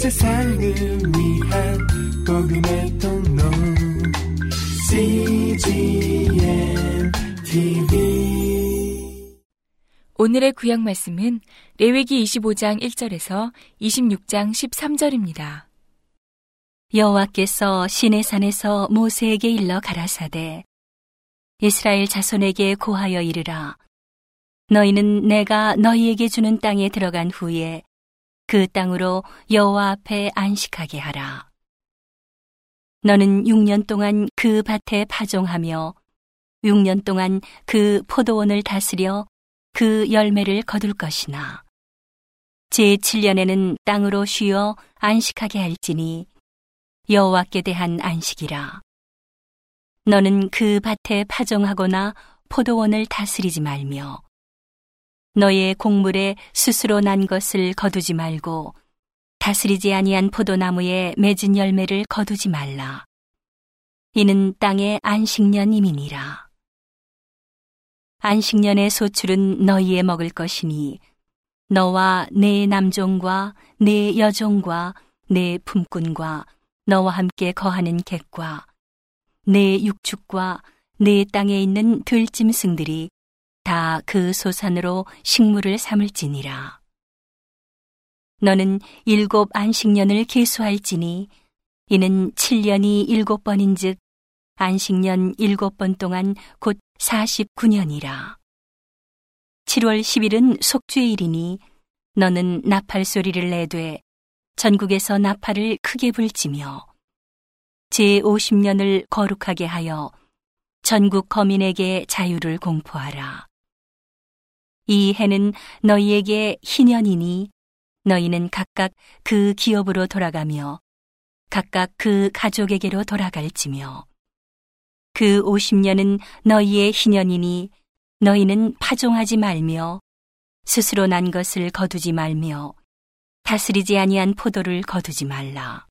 세상을 위한 복음의 통로. CGM TV 오늘의 구약 말씀은 레위기 25장 1절에서 26장 13절입니다. 여호와께서 시내 산에서 모세에게 일러 가라사대 이스라엘 자손에게 고하여 이르라. 너희는 내가 너희에게 주는 땅에 들어간 후에 그 땅으로 여호와 앞에 안식하게 하라 너는 6년 동안 그 밭에 파종하며 6년 동안 그 포도원을 다스려 그 열매를 거둘 것이나 제7년에는 땅으로 쉬어 안식하게 할지니 여호와께 대한 안식이라. 너는 그 밭에 파종하거나 포도원을 다스리지 말며 너의 곡물에 스스로 난 것을 거두지 말고 다스리지 아니한 포도나무에 맺은 열매를 거두지 말라. 이는 땅의 안식년임이니라. 안식년의 소출은 너희의 먹을 것이니 너와 내 남종과 내 여종과 내 품꾼과 너와 함께 거하는 객과 내 육축과 내 땅에 있는 들짐승들이 다 그 소산으로 식물을 삼을지니라. 너는 일곱 안식년을 계수할지니 이는 7년이 일곱 번인즉 안식년 일곱 번 동안 곧 49년이라. 7월 10일은 속죄일이니 너는 나팔 소리를 내되 전국에서 나팔을 크게 불지며 제 50년을 거룩하게 하여 전국 거민에게 자유를 공포하라. 이 해는 너희에게 희년이니 너희는 각각 그 기업으로 돌아가며 각각 그 가족에게로 돌아갈지며 그 50년은 너희의 희년이니 너희는 파종하지 말며 스스로 난 것을 거두지 말며 다스리지 아니한 포도를 거두지 말라.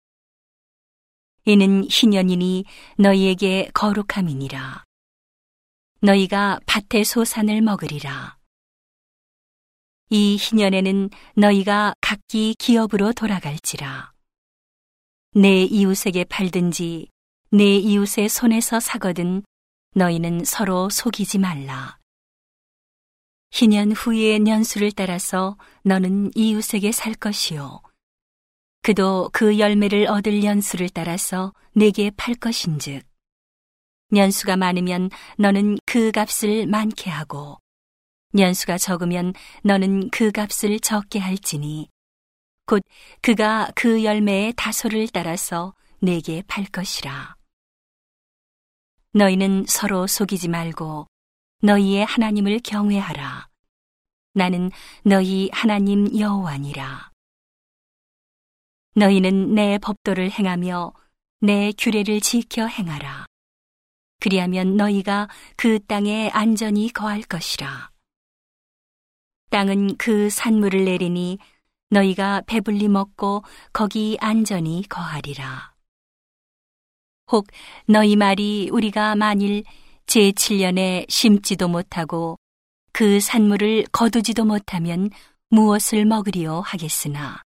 이는 희년이니 너희에게 거룩함이니라. 너희가 밭의 소산을 먹으리라. 이 희년에는 너희가 각기 기업으로 돌아갈지라. 내 이웃에게 팔든지 내 이웃의 손에서 사거든 너희는 서로 속이지 말라. 희년 후의 년수를 따라서 너는 이웃에게 살 것이요. 그도 그 열매를 얻을 년수를 따라서 내게 팔 것인즉. 년수가 많으면 너는 그 값을 많게 하고, 년수가 적으면 너는 그 값을 적게 할지니, 곧 그가 그 열매의 다소를 따라서 내게 팔 것이라. 너희는 서로 속이지 말고 너희의 하나님을 경외하라. 나는 너희 하나님 여호와니라. 너희는 내 법도를 행하며 내 규례를 지켜 행하라. 그리하면 너희가 그 땅에 안전히 거할 것이라. 땅은 그 산물을 내리니 너희가 배불리 먹고 거기 안전히 거하리라. 혹 너희 말이 우리가 만일 제7년에 심지도 못하고 그 산물을 거두지도 못하면 무엇을 먹으리요 하겠으나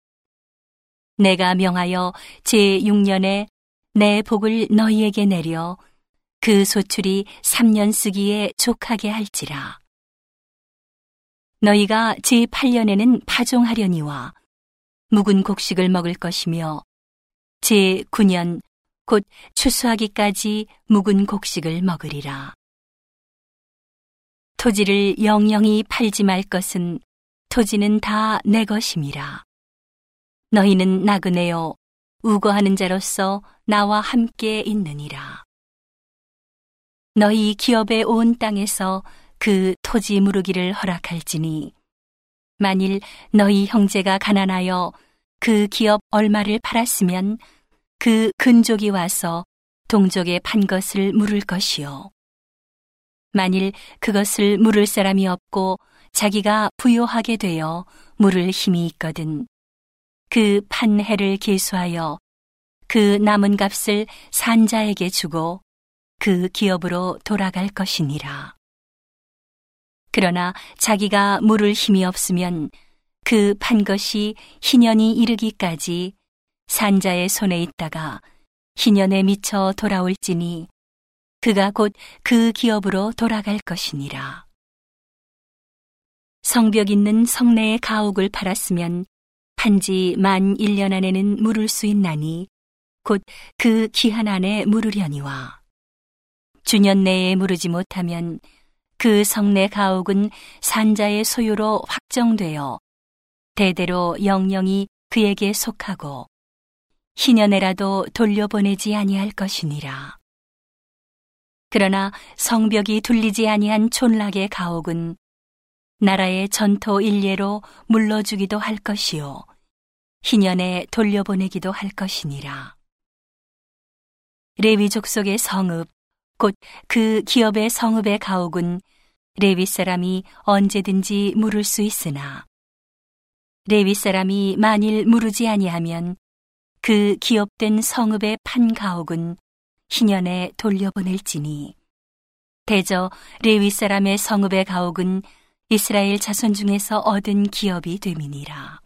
내가 명하여 제6년에 내 복을 너희에게 내려 그 소출이 3년 쓰기에 족하게 할지라 너희가 제8년에는 파종하려니와 묵은 곡식을 먹을 것이며 제9년 곧 추수하기까지 묵은 곡식을 먹으리라. 토지를 영영히 팔지 말 것은 토지는 다 내 것임이라. 너희는 나그네요 우거하는 자로서 나와 함께 있느니라. 너희 기업의 온 땅에서 그 토지 무르기를 허락할지니 만일 너희 형제가 가난하여 그 기업 얼마를 팔았으면 그 근족이 와서 동족에 판 것을 물을 것이요. 만일 그것을 물을 사람이 없고 자기가 부요하게 되어 물을 힘이 있거든 그 판해를 계수하여 그 남은 값을 산자에게 주고 그 기업으로 돌아갈 것이니라. 그러나 자기가 물을 힘이 없으면 그 판 것이 희년이 이르기까지 산자의 손에 있다가 희년에 미쳐 돌아올지니 그가 곧 그 기업으로 돌아갈 것이니라. 성벽 있는 성내의 가옥을 팔았으면 판지 만 1년 안에는 물을 수 있나니 곧 그 기한 안에 물으려니와 주년 내에 물으지 못하면 그 성내 가옥은 산자의 소유로 확정되어 대대로 영영이 그에게 속하고 희년에라도 돌려보내지 아니할 것이니라. 그러나 성벽이 둘리지 아니한 촌락의 가옥은 나라의 전토 일례로 물러주기도 할 것이요 희년에 돌려보내기도 할 것이니라. 레위 족 속의 성읍 곧 그 기업의 성읍의 가옥은 레위 사람이 언제든지 물을 수 있으나. 레위 사람이 만일 물으지 아니하면 그 기업된 성읍의 판 가옥은 희년에 돌려보낼지니. 대저 레위 사람의 성읍의 가옥은 이스라엘 자손 중에서 얻은 기업이 됨이니라.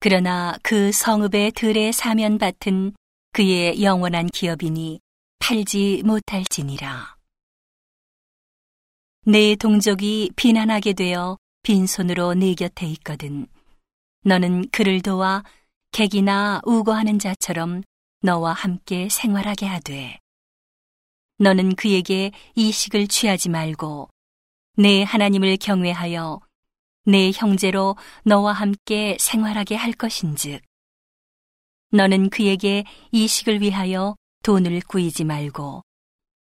그러나 그 성읍의 들의 사면 밭은 그의 영원한 기업이니 팔지 못할지니라. 내 동족이 비난하게 되어 빈손으로 내 곁에 있거든. 너는 그를 도와 객이나 우거하는 자처럼 너와 함께 생활하게 하되. 너는 그에게 이식을 취하지 말고 내 하나님을 경외하여 내 형제로 너와 함께 생활하게 할 것인즉. 너는 그에게 이식을 위하여 돈을 구이지 말고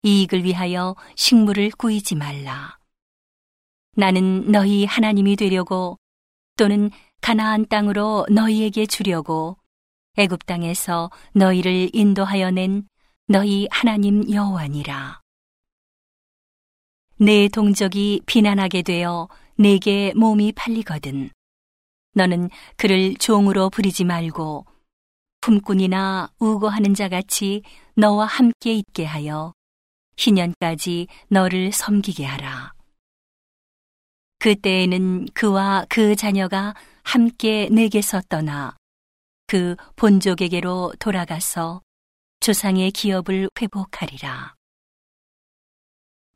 이익을 위하여 식물을 구이지 말라. 나는 너희 하나님이 되려고 또는 가나안 땅으로 너희에게 주려고 애굽 땅에서 너희를 인도하여 낸 너희 하나님 여호와니라. 내 동족이 비난하게 되어 내게 몸이 팔리거든. 너는 그를 종으로 부리지 말고 품꾼이나 우고하는 자 같이 너와 함께 있게 하여 희년까지 너를 섬기게 하라. 그때에는 그와 그 자녀가 함께 내게서 떠나 그 본족에게로 돌아가서 조상의 기업을 회복하리라.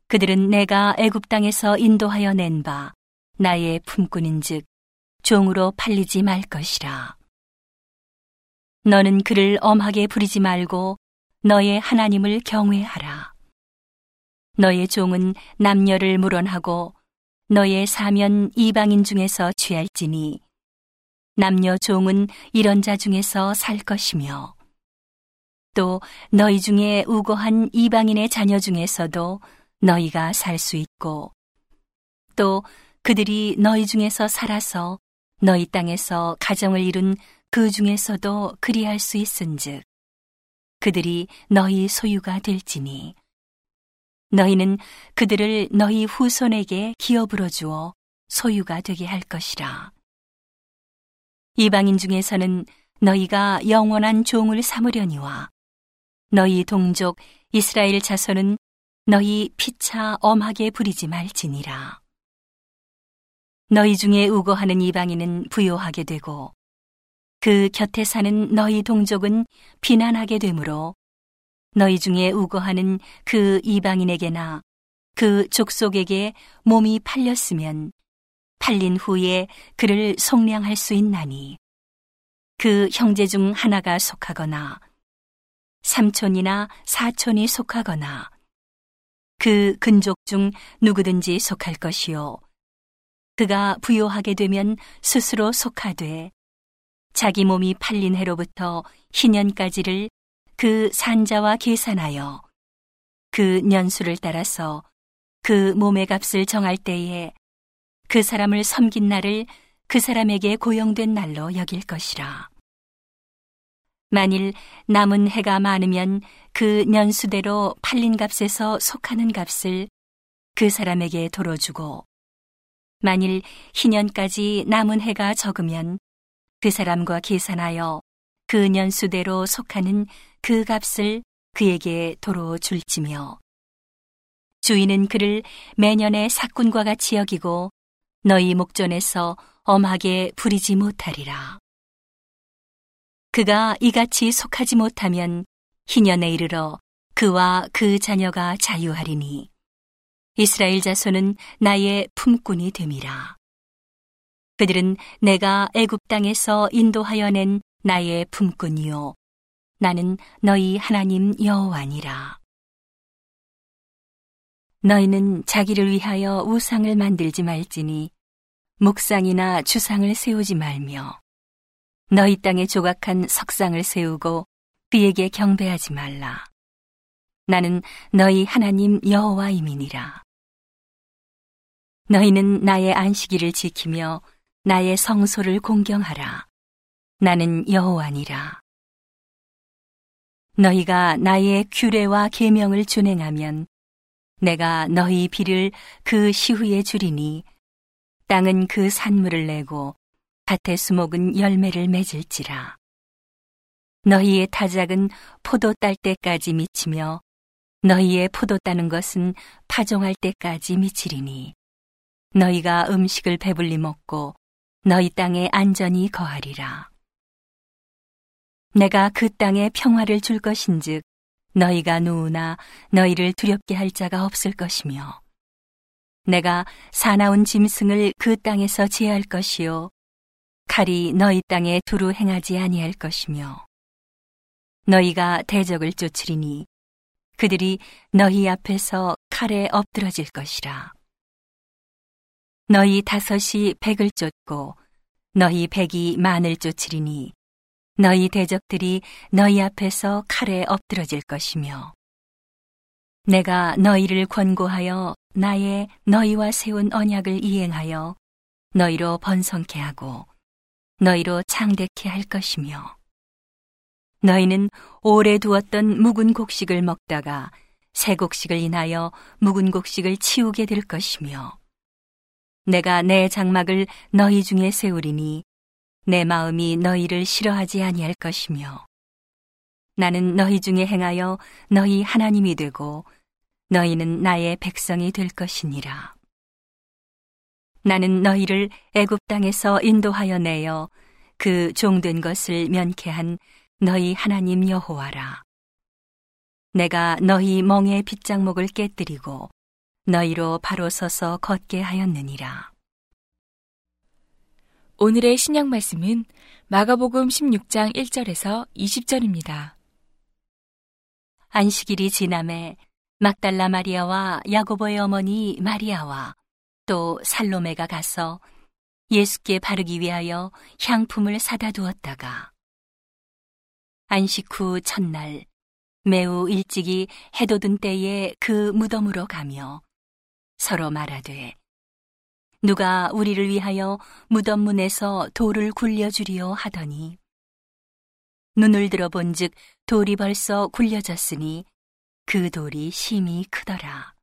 그들은 내가 애굽 땅에서 인도하여 낸 바 나의 품꾼인즉 종으로 팔리지 말 것이라. 너는 그를 엄하게 부리지 말고 너의 하나님을 경외하라. 너의 종은 남녀를 물원하고 너의 사면 이방인 중에서 취할지니 남녀 종은 이런 자 중에서 살 것이며 또 너희 중에 우고한 이방인의 자녀 중에서도 너희가 살 수 있고 또 그들이 너희 중에서 살아서 너희 땅에서 가정을 이룬 그 중에서도 그리할 수 있은즉 그들이 너희 소유가 될지니. 너희는 그들을 너희 후손에게 기업으로 주어 소유가 되게 할 것이라. 이방인 중에서는 너희가 영원한 종을 삼으려니와 너희 동족 이스라엘 자손은 너희 피차 엄하게 부리지 말지니라. 너희 중에 우고하는 이방인은 부요하게 되고 그 곁에 사는 너희 동족은 비난하게 되므로 너희 중에 우거하는 그 이방인에게나 그 족속에게 몸이 팔렸으면 팔린 후에 그를 속량할 수 있나니. 그 형제 중 하나가 속하거나 삼촌이나 사촌이 속하거나 그 근족 중 누구든지 속할 것이요. 그가 부요하게 되면 스스로 속하되 자기 몸이 팔린 해로부터 희년까지를 그 산자와 계산하여 그 년수를 따라서 그 몸의 값을 정할 때에 그 사람을 섬긴 날을 그 사람에게 고용된 날로 여길 것이라. 만일 남은 해가 많으면 그 년수대로 팔린 값에서 속하는 값을 그 사람에게 도로 주고 만일 희년까지 남은 해가 적으면 그 사람과 계산하여 그 년수대로 속하는 그 값을 그에게 도로 줄지며 주인은 그를 매년의 사꾼과 같이 여기고 너희 목전에서 엄하게 부리지 못하리라. 그가 이같이 속하지 못하면 희년에 이르러 그와 그 자녀가 자유하리니 이스라엘 자손은 나의 품꾼이 됨이라. 그들은 내가 애굽 땅에서 인도하여 낸 나의 품꾼이요 나는 너희 하나님 여호와니라. 너희는 자기를 위하여 우상을 만들지 말지니 묵상이나 주상을 세우지 말며 너희 땅에 조각한 석상을 세우고 그에게 경배하지 말라. 나는 너희 하나님 여호와임이니라. 너희는 나의 안식일을 지키며 나의 성소를 공경하라. 나는 여호와니라. 너희가 나의 규례와 계명을 준행하면 내가 너희 비를 그 시후에 주리니 땅은 그 산물을 내고 밭의 수목은 열매를 맺을지라. 너희의 타작은 포도 딸 때까지 미치며 너희의 포도 따는 것은 파종할 때까지 미치리니 너희가 음식을 배불리 먹고 너희 땅에 안전히 거하리라. 내가 그 땅에 평화를 줄 것인즉 너희가 누우나 너희를 두렵게 할 자가 없을 것이며 내가 사나운 짐승을 그 땅에서 제할 것이요 칼이 너희 땅에 두루 행하지 아니할 것이며 너희가 대적을 쫓으리니 그들이 너희 앞에서 칼에 엎드러질 것이라 너희 다섯이 백을 쫓고 너희 백이 만을 쫓으리니 너희 대적들이 너희 앞에서 칼에 엎드러질 것이며 내가 너희를 권고하여 나의 너희와 세운 언약을 이행하여 너희로 번성케 하고 너희로 창대케 할 것이며 너희는 오래 두었던 묵은 곡식을 먹다가 새 곡식을 인하여 묵은 곡식을 치우게 될 것이며 내가 내 장막을 너희 중에 세우리니 내 마음이 너희를 싫어하지 아니할 것이며 나는 너희 중에 행하여 너희 하나님이 되고 너희는 나의 백성이 될 것이니라. 나는 너희를 애굽 땅에서 인도하여 내어 그 종된 것을 면케한 너희 하나님 여호와라. 내가 너희 멍에 빗장목을 깨뜨리고 너희로 바로 서서 걷게 하였느니라. 오늘의 신약 말씀은 마가복음 16장 1절에서 20절입니다. 안식일이 지남에 막달라 마리아와 야고보의 어머니 마리아와 또 살로메가 가서 예수께 바르기 위하여 향품을 사다 두었다가 안식 후 첫날 매우 일찍이 해돋은 때에 그 무덤으로 가며 서로 말하되 누가 우리를 위하여 무덤 문에서 돌을 굴려주리요 하더니 눈을 들어본즉 돌이 벌써 굴려졌으니 그 돌이 심히 크더라.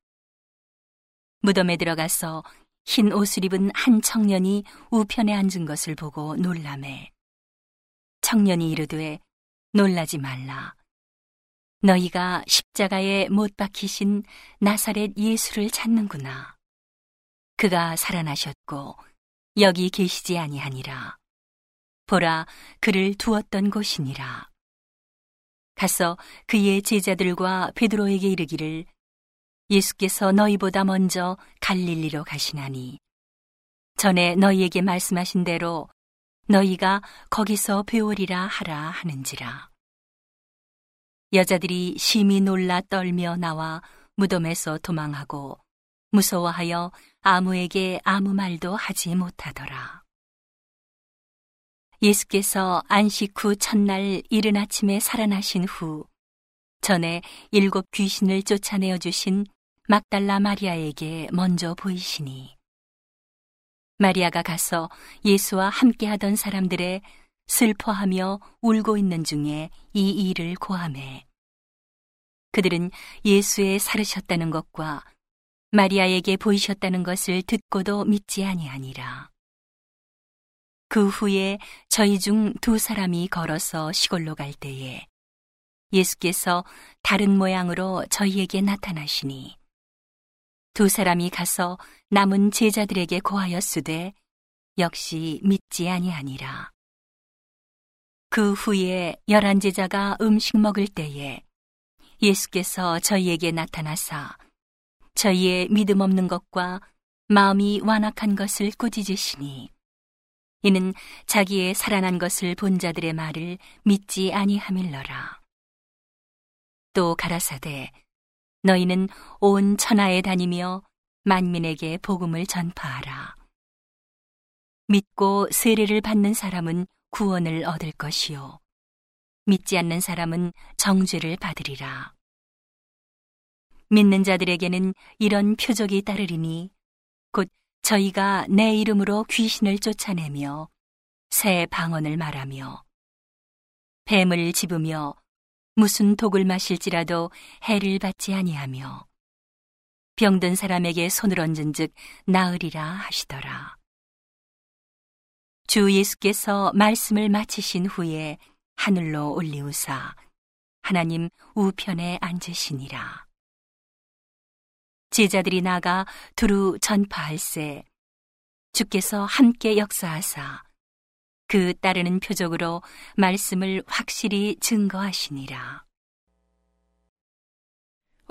무덤에 들어가서 흰 옷을 입은 한 청년이 우편에 앉은 것을 보고 놀라매. 청년이 이르되 놀라지 말라. 너희가 십자가에 못 박히신 나사렛 예수를 찾는구나. 그가 살아나셨고 여기 계시지 아니하니라. 보라, 그를 두었던 곳이니라. 가서 그의 제자들과 베드로에게 이르기를 예수께서 너희보다 먼저 갈릴리로 가시나니 전에 너희에게 말씀하신 대로 너희가 거기서 배우리라 하라 하는지라. 여자들이 심히 놀라 떨며 나와 무덤에서 도망하고 무서워하여 아무에게 아무 말도 하지 못하더라. 예수께서 안식 후 첫날 이른 아침에 살아나신 후 전에 일곱 귀신을 쫓아내어 주신 막달라 마리아에게 먼저 보이시니 마리아가 가서 예수와 함께 하던 사람들의 슬퍼하며 울고 있는 중에 이 일을 고함해 그들은 예수의 살으셨다는 것과 마리아에게 보이셨다는 것을 듣고도 믿지 아니하니라. 그 후에 저희 중 두 사람이 걸어서 시골로 갈 때에 예수께서 다른 모양으로 저희에게 나타나시니 두 사람이 가서 남은 제자들에게 고하였으되 역시 믿지 아니하니라. 그 후에 열한 제자가 음식 먹을 때에 예수께서 저희에게 나타나사 저희의 믿음 없는 것과 마음이 완악한 것을 꾸짖으시니 이는 자기의 살아난 것을 본 자들의 말을 믿지 아니함일러라. 또 가라사대 너희는 온 천하에 다니며 만민에게 복음을 전파하라. 믿고 세례를 받는 사람은 구원을 얻을 것이요. 믿지 않는 사람은 정죄를 받으리라. 믿는 자들에게는 이런 표적이 따르리니 곧 저희가 내 이름으로 귀신을 쫓아내며 새 방언을 말하며 뱀을 집으며 무슨 독을 마실지라도 해를 받지 아니하며 병든 사람에게 손을 얹은즉 나으리라 하시더라. 주 예수께서 말씀을 마치신 후에 하늘로 올리우사 하나님 우편에 앉으시니라. 제자들이 나가 두루 전파할세 주께서 함께 역사하사 그 따르는 표적으로 말씀을 확실히 증거하시니라.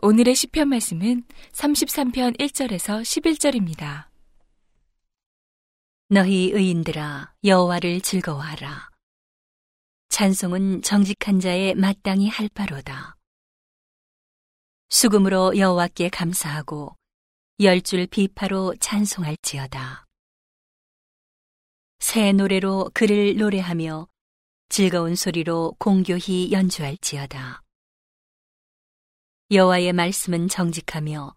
오늘의 시편 말씀은 33편 1절에서 11절입니다. 너희 의인들아 여호와를 즐거워하라. 찬송은 정직한 자의 마땅히 할 바로다. 수금으로 여호와께 감사하고 열 줄 비파로 찬송할지어다. 새 노래로 그를 노래하며 즐거운 소리로 공교히 연주할지어다. 여호와의 말씀은 정직하며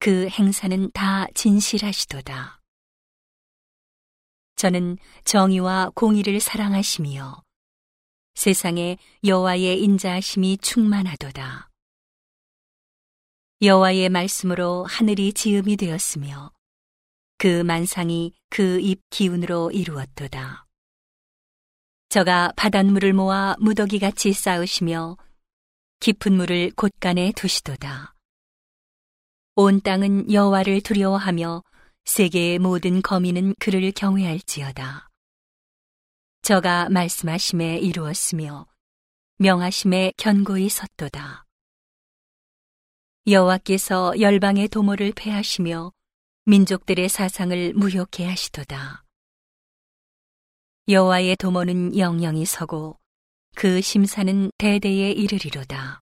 그 행사는 다 진실하시도다. 저는 정의와 공의를 사랑하시며 세상에 여호와의 인자하심이 충만하도다. 여호와의 말씀으로 하늘이 지음이 되었으며 그 만상이 그 입 기운으로 이루었도다. 저가 바닷물을 모아 무더기 같이 쌓으시며 깊은 물을 곳간에 두시도다. 온 땅은 여호와를 두려워하며 세계의 모든 거민은 그를 경외할지어다. 저가 말씀하심에 이루었으며 명하심에 견고히 섰도다. 여호와께서 열방의 도모를 패하시며 민족들의 사상을 무효케 하시도다. 여호와의 도모는 영영이 서고 그 심사는 대대에 이르리로다.